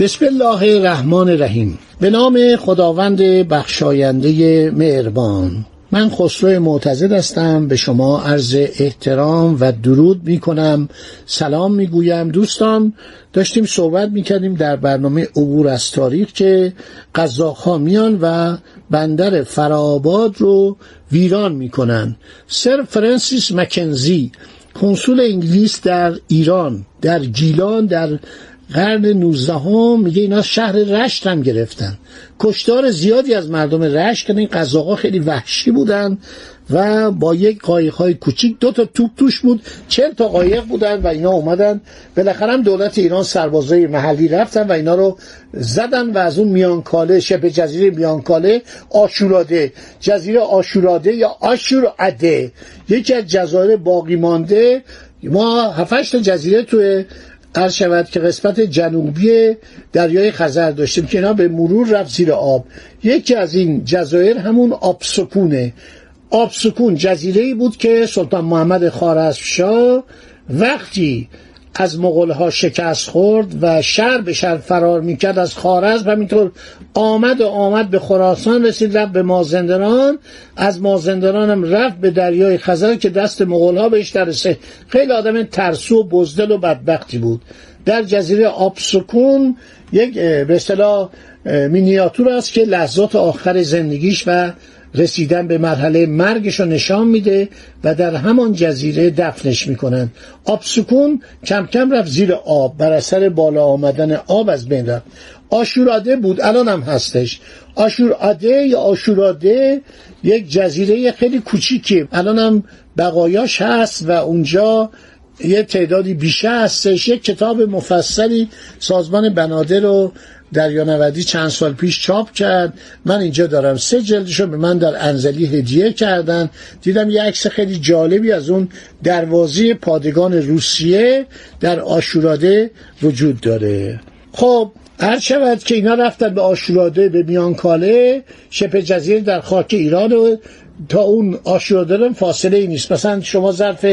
بسم الله الرحمن الرحیم. به نام خداوند بخشاینده مهربان. من خسرو معتزد هستم. به شما عرض احترام و درود می کنم سلام می گویم دوستان داشتیم صحبت می کردیم در برنامه عبور از تاریخ که قزاقها میان و بندر فراباد رو ویران می کنن سر فرانسیس مکنزی کنسول انگلیس در ایران در گیلان در قرن 19 هم میگه اینا شهر رشت هم گرفتن. کشتار زیادی از مردم رشت کردن. این قزاقا خیلی وحشی بودن و با یک قایق های کوچیک دو تا توپ توش بود. چند تا قایق بودن و اینا اومدن. بالاخره هم دولت ایران سربازای محلی رفتن و اینا رو زدن و از اون میانکاله شبه جزیره میانکاله آشوراده جزیره آشوراده یا آشوراده یکی از جزایر باقی مانده. ما هفتش جزیره توی عرض شود که قسمت جنوبی دریای خزر داشتیم که اینا به مرور رفت زیر آب. یکی از این جزایر همون آبسکونه. آبسکون جزیره ای بود که سلطان محمد خارزمشاه وقتی از مغلها شکست خورد و شهر به شهر فرار می‌کرد از خارزم همینطور آمد و آمد به خراسان رسید رفت به مازندران. از مازندران هم رفت به دریای خزر که دست مغلها بهش درسه خیلی آدم ترسو و بزدل و بدبختی بود. در جزیره آبسکون یک به اصطلاح مینیاتور است که لحظات آخر زندگیش و رسیدن به مرحله مرگش رو نشان میده و در همان جزیره دفنش می‌کنن. آب سکون کم کم رفت زیر آب بر اثر بالا آمدن آب از بین رفت. آشوراده بود الان هم هستش. آشوراده یا آشوراده یک جزیره خیلی کوچیکی الان هم بقایاش هست و اونجا یه تعدادی بیشه هستش. یک کتاب مفصلی سازمان بنادر رو دریانوردی چند سال پیش چاپ کرد. من اینجا دارم سه جلدشو به من در انزلی هدیه کردن. دیدم یه عکس خیلی جالبی از اون دروازه پادگان روسیه در آشوراده وجود داره. خب هر شود که اینا رفتن به آشوراده به میانکاله شبه جزیره در خاک ایران و تا اون آشوراده فاصله ای نیست. مثلا شما ظرف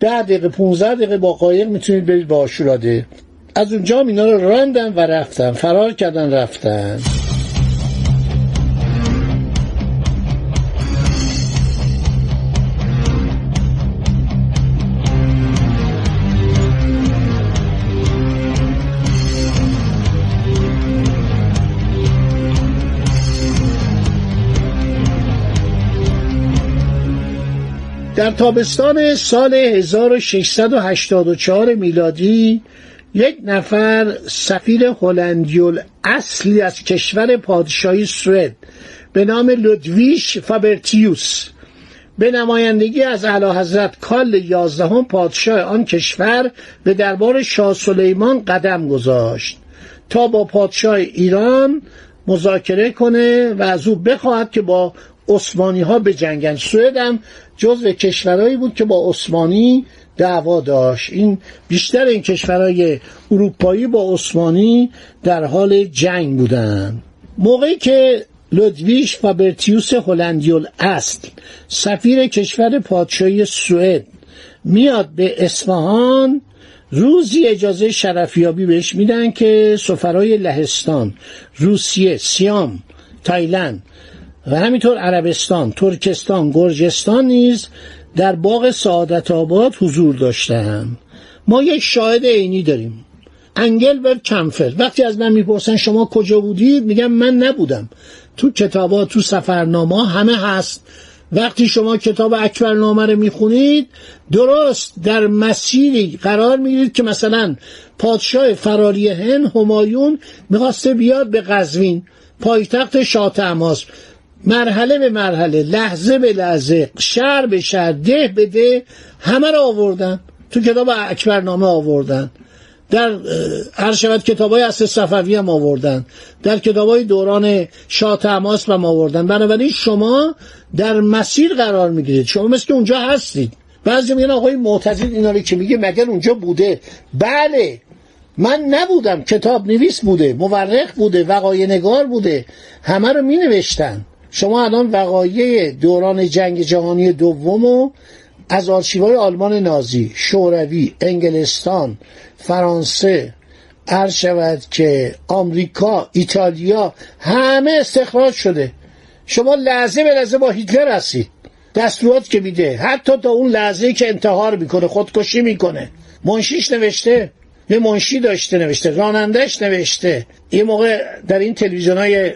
ده دقیقه 15 دقیقه با قایق می‌تونید برید به آشوراده از اونجا اینا رو راندن و رفتن. فرار کردن رفتن. در تابستان سال 1684 میلادی یک نفر سفیر هلندیول اصلی از کشور پادشاهی سوئد به نام لودویش فابرتیوس. به نمایندگی از اعلی حضرت کال یازدهم پادشاه آن کشور به دربار شاه سلیمان قدم گذاشت تا با پادشاه ایران مذاکره کنه و از او بخواهد که با عثمانی ها به جنگن سوئد هم جزو کشورهایی بود که با عثمانی دعوا داشت. این بیشتر این کشورهای اروپایی با عثمانی در حال جنگ بودند موقعی که لودویش فابرتیوس هلندیول است سفیر کشور پادشاهی سوئد میاد به اصفهان روزی اجازه شرفیابی بهش میدن که سفرای لهستان روسیه سیام تایلند و همینطور عربستان ترکستان گرجستان نیز در باغ سعادت آباد حضور داشتم ما یک شاهد عینی داریم. انگلبرت کمفر وقتی از من می‌پرسن شما کجا بودید میگم من نبودم. تو کتابا تو سفرنامه همه هست. وقتی شما کتاب اکبرنامه رو می‌خونید درست در مسیری قرار می‌گیرید که مثلا پادشاه فراری هند همایون می‌خواسته بیاد به قزوین. پایتخت شاه تماس. مرحله به مرحله لحظه به لحظه شهر به شهر ده به ده همه رو آوردن. تو کتاب اکبرنامه آوردن. در هر شود کتاب های اصل صفوی هم آوردن. در کتاب های دوران شاه تماس هم آوردن. بنابراین شما در مسیر قرار می‌گیرید. شما مثل اونجا هستید. بعضی میگن آقای معتزد اینا که میگه مگر اونجا بوده؟ بله. من نبودم. کتاب نویس بوده مورخ بوده وقایع نگار بوده. همه رو می نوشتن شما الان وقایع دوران جنگ جهانی دوم و از آرشیوهای آلمان نازی شوروی انگلستان فرانسه عرض شود که آمریکا ایتالیا همه استخراج شده. شما لحظه به لحظه با هیتلر هستید. دستورات که میده. حتی تا اون لحظه که انتحار می‌کنه خودکشی می‌کنه. منشیش نوشته. یه منشی داشته نوشته. رانندهش نوشته. یه موقع در این تلویزیون های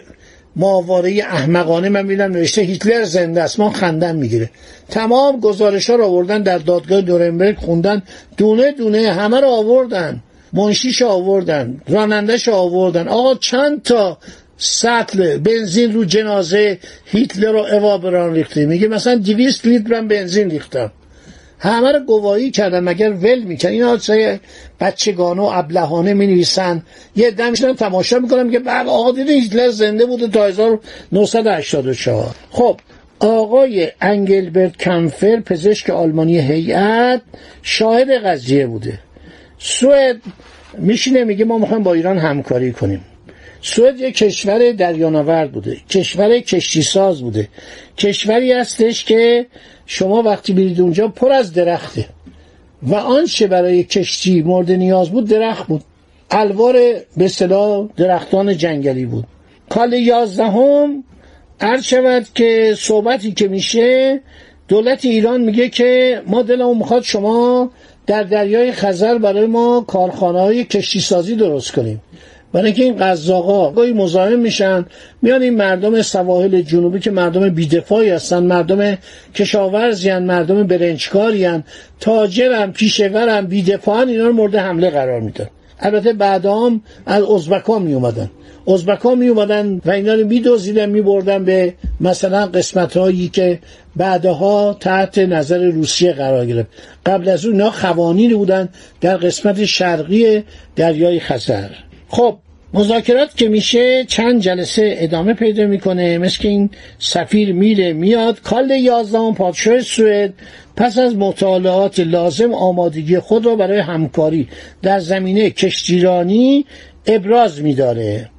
ماواره احمقانه من میدم نوشته هیتلر زنده است. ما خندن می‌گیره. تمام گزارش ها رو آوردن در دادگاه نورنبرگ خوندن. دونه دونه همه رو آوردن. منشیش آوردن رانندش آوردن. آقا چند تا سطل بنزین رو جنازه هیتلر رو اوا بران ریخته میگه مثلا 200 لیتر بنزین ریختم. همه رو گواهی کردن مگر ول میکن این حادثه بچگانه و ابلهانه می نویسن یه دم تماشا می‌کنم که بعد آقا دیده هیتلر زنده بوده تا 1984 خب آقای انگلبرت کمفر پزشک آلمانی هیئت شاهد قضیه بوده. سوئد میشینه میگه ما می‌خوایم با ایران همکاری کنیم. سوئد یک کشور دریانورد بوده کشور کشتی ساز بوده. کشوری هستش که شما وقتی برید اونجا پر از درخته. و آنچه برای کشتی مورد نیاز بود درخت بود. الوار به اصطلاح درختان جنگلی بود. کال یازدهم عرض شود که صحبتی که میشه دولت ایران میگه که ما دلمون می‌خواد شما در دریای خزر برای ما کارخانه های کشتی سازی درست کنیم. برای اینکه این قزاقا گاهی مزاحم میشن میان این مردم سواحل جنوبی که مردم بیدفاعی هستن مردم کشاورزی هن، مردم برنجکاری هن، تاجرن پیشورن بیدفاعن اینا رو مورد حمله قرار میدن. البته بعدام از ازبکا می اومدن ازبکا می و اینا رو میدوزیدن میبردن به مثلا قسمت هایی که بعدها تحت نظر روسیه قرار گرفت. قبل از اون اینا خوانین بودن در قسمت شرقی دریای خزر. خب مذاکرات که میشه چند جلسه ادامه پیدا می‌کنه. مثل این سفیر میره میاد. کال یازدهم پادشاه سوئد پس از مطالعات لازم آمادگی خود را برای همکاری در زمینه کشتیرانی ابراز میداره.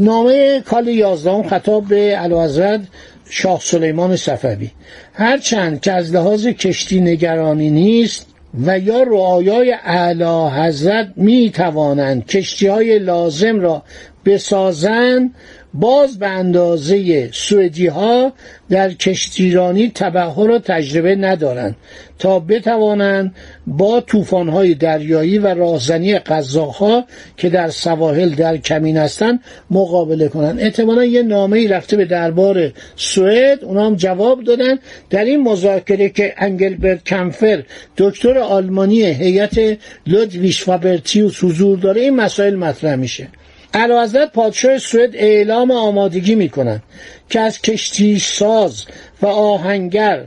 نامه کال یازدهم خطاب به علاوزرد شاه سلیمان صفوی. هرچند که از لحاظ کشتی نگرانی نیست و یا رعایای اعلی حضرت می توانند کشتی های لازم را بسازند باز به اندازه سوئدی ها در کشتیرانی تبهر و تجربه ندارند تا بتوانند با طوفان‌های دریایی و راهزنی قزاق‌ها که در سواحل در کمین هستند مقابله کنند. احتمالا یه نامه ای رفته به دربار سوئد. اونا هم جواب دادن. در این مذاکره که انگلبرت کمفر دکتر آلمانی هیئت لودویش فابرتیوس حضور داره این مسائل مطرح میشه. علاوه پادشاه سوئد اعلام آمادگی می‌کنند که از کشتی ساز و آهنگر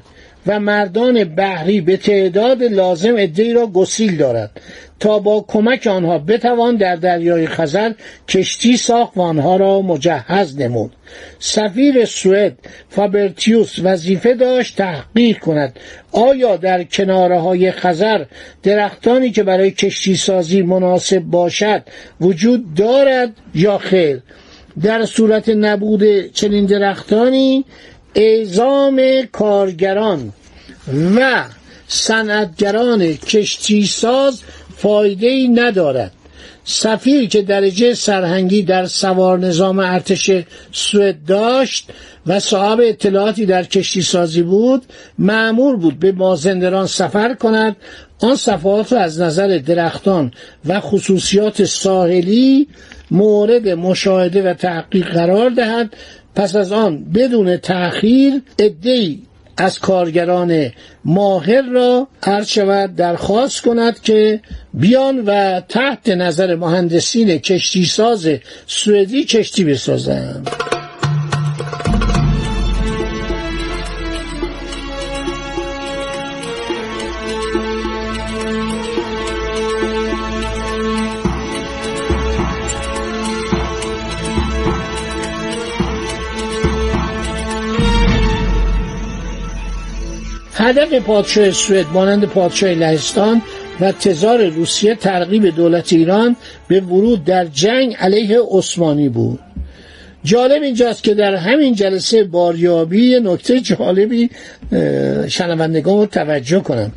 و مردان بحری به تعداد لازم ادهی را گسیل دارد تا با کمک آنها بتوان در دریای خزر کشتی ساخت و آنها را مجهز نمود. سفیر سوئد فابرتیوس وظیفه داشت تحقیق کند آیا در کناره های خزر درختانی که برای کشتی سازی مناسب باشد وجود دارد یا خیر؟ در صورت نبود چنین درختانی اعزام کارگران و صنعتگران کشتی ساز فایده ای ندارد. سفیر که درجه سرهنگی در سوار نظام ارتش سوئد داشت و صاحب اطلاعاتی در کشتی سازی بود معمور بود به مازندران سفر کند. آن صفحات را از نظر درختان و خصوصیات ساحلی مورد مشاهده و تحقیق قرار دهد. پس از آن بدون تأخیر ادهی از کارگران ماهر را عرض شود درخواست کند که بیان و تحت نظر مهندسین کشتی ساز سوئدی کشتی بسازند. هدف پادشاه سوئد مانند پادشاه لهستان و تزار روسیه ترغیب دولت ایران به ورود در جنگ علیه عثمانی بود. جالب اینجاست که در همین جلسه باریابی نکته جالبی شنوندگان رو توجه کنم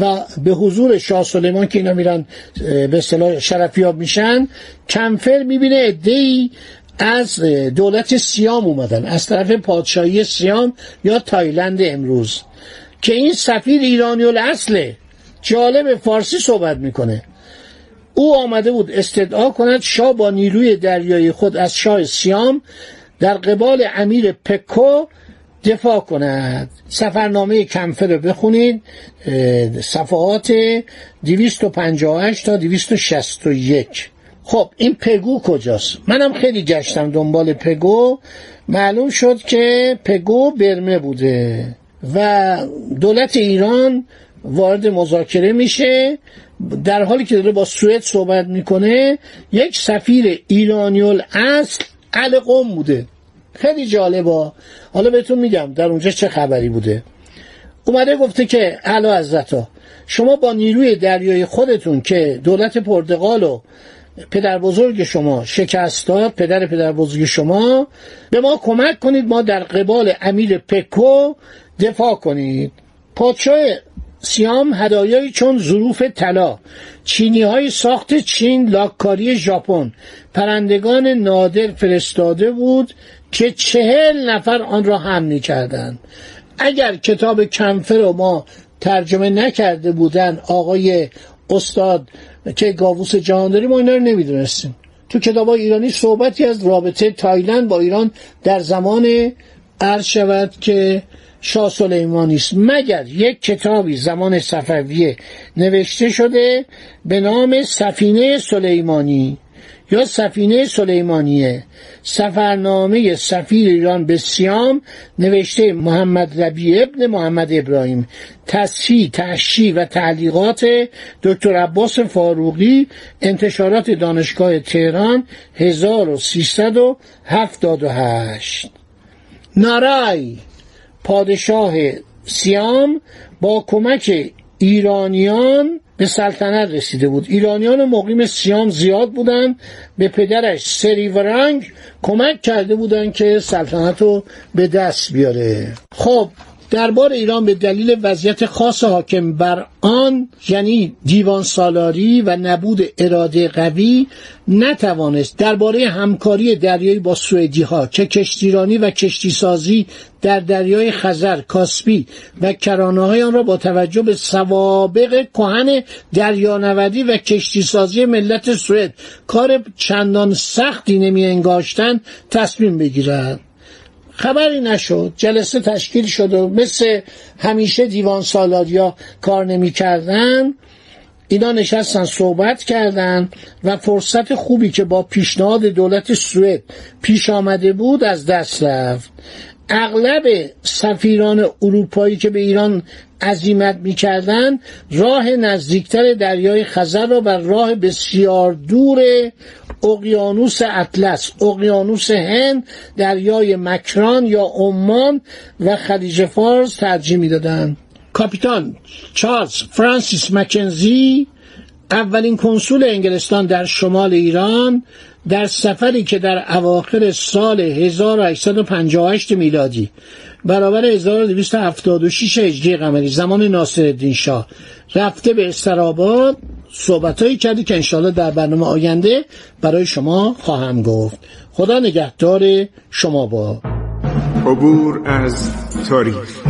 و به حضور شاه سلیمان که اینا میرن به اصطلاح شرفیاب میشن کمفر می‌بینه ادهی از دولت سیام اومدن از طرف پادشاهی سیام یا تایلند امروز. که این سفیر ایرانی اصله جالب فارسی صحبت می‌کنه. او آمده بود استدعا کند شاه با نیروی دریایی خود از شاه سیام در قبال امیر پکو دفاع کند. سفرنامه کمفه رو بخونید. صفحات 258 تا 261 خب این پگو کجاست؟ منم خیلی گشتم دنبال پگو. معلوم شد که پگو برمه بوده. و دولت ایران وارد مذاکره میشه. در حالی که داره با سوئد صحبت می‌کنه یک سفیر ایرانی اصل قوم بوده. خیلی جالبا حالا بهتون میگم در اونجا چه خبری بوده. اومده گفته که علا حضرتا شما با نیروی دریای خودتون که دولت پرتغال و پدر بزرگ شما شکست داد پدر پدر بزرگ شما به ما کمک کنید ما در قبال امیر پکو دفاع کنید. پادشاه سیام هدایایی چون ظروف طلا چینی های ساخت چین لاککاری ژاپن. پرندگان نادر فرستاده بود که چهل نفر آن را هم می کردن. اگر کتاب کنفه رو ما ترجمه نکرده بودن آقای استاد که گاووس جهان داریم ما اینا رو نمی‌دونستیم. تو کتاب ایرانی صحبتی از رابطه تایلند با ایران در زمان عرض شود که شاه سلیمانی است. مگر یک کتابی زمان صفویه نوشته شده به نام سفینه سلیمانی یا سفینه سلیمانیه؟ سفرنامه سفیر ایران به سیام نوشته محمد ربی ابن محمد ابراهیم. تصحیح تحشی و تعلیقات دکتر عباس فاروقی انتشارات دانشگاه تهران 1378 نارای! پادشاه سیام با کمک ایرانیان به سلطنت رسیده بود. ایرانیان مقیم سیام زیاد بودند. به پدرش سریورنگ کمک کرده بودند که سلطنت رو به دست بیاره. خب دربار ایران به دلیل وضعیت خاص حاکم بر آن یعنی دیوان سالاری و نبود اراده قوی نتوانست درباره همکاری دریایی با سوئدی ها که کشتیرانی و کشتی سازی در دریای خزر، کاسپی و کرانه های آن را با توجه به سوابق کهن دریانوردی و کشتی سازی ملت سوئد کار چندان سختی نمی انگاشتن تصمیم بگیرد خبری نشد جلسه تشکیل شد و مثل همیشه دیوان سالاریا کار نمی‌کردن. اینا نشستن صحبت کردن و فرصت خوبی که با پیشنهاد دولت سوئد پیش آمده بود از دست رفت. اغلب سفیران اروپایی که به ایران عزیمت می‌کردن راه نزدیکتر دریای خزر را بر راه بسیار دور اقیانوس اطلس اقیانوس هند دریای مکران یا عمان و خلیج فارس ترجیح می‌دادند. کاپیتان چارلز فرانسیس مکنزی اولین کنسول انگلستان در شمال ایران در سفری که در اواخر سال 1858 میلادی برابر 1276 هجری قمری زمان ناصرالدین شاه رفته به استراباد صحبتهایی کردی که انشاءالله در برنامه آینده برای شما خواهم گفت. خدا نگهدار شما با. عبور از تاریخ.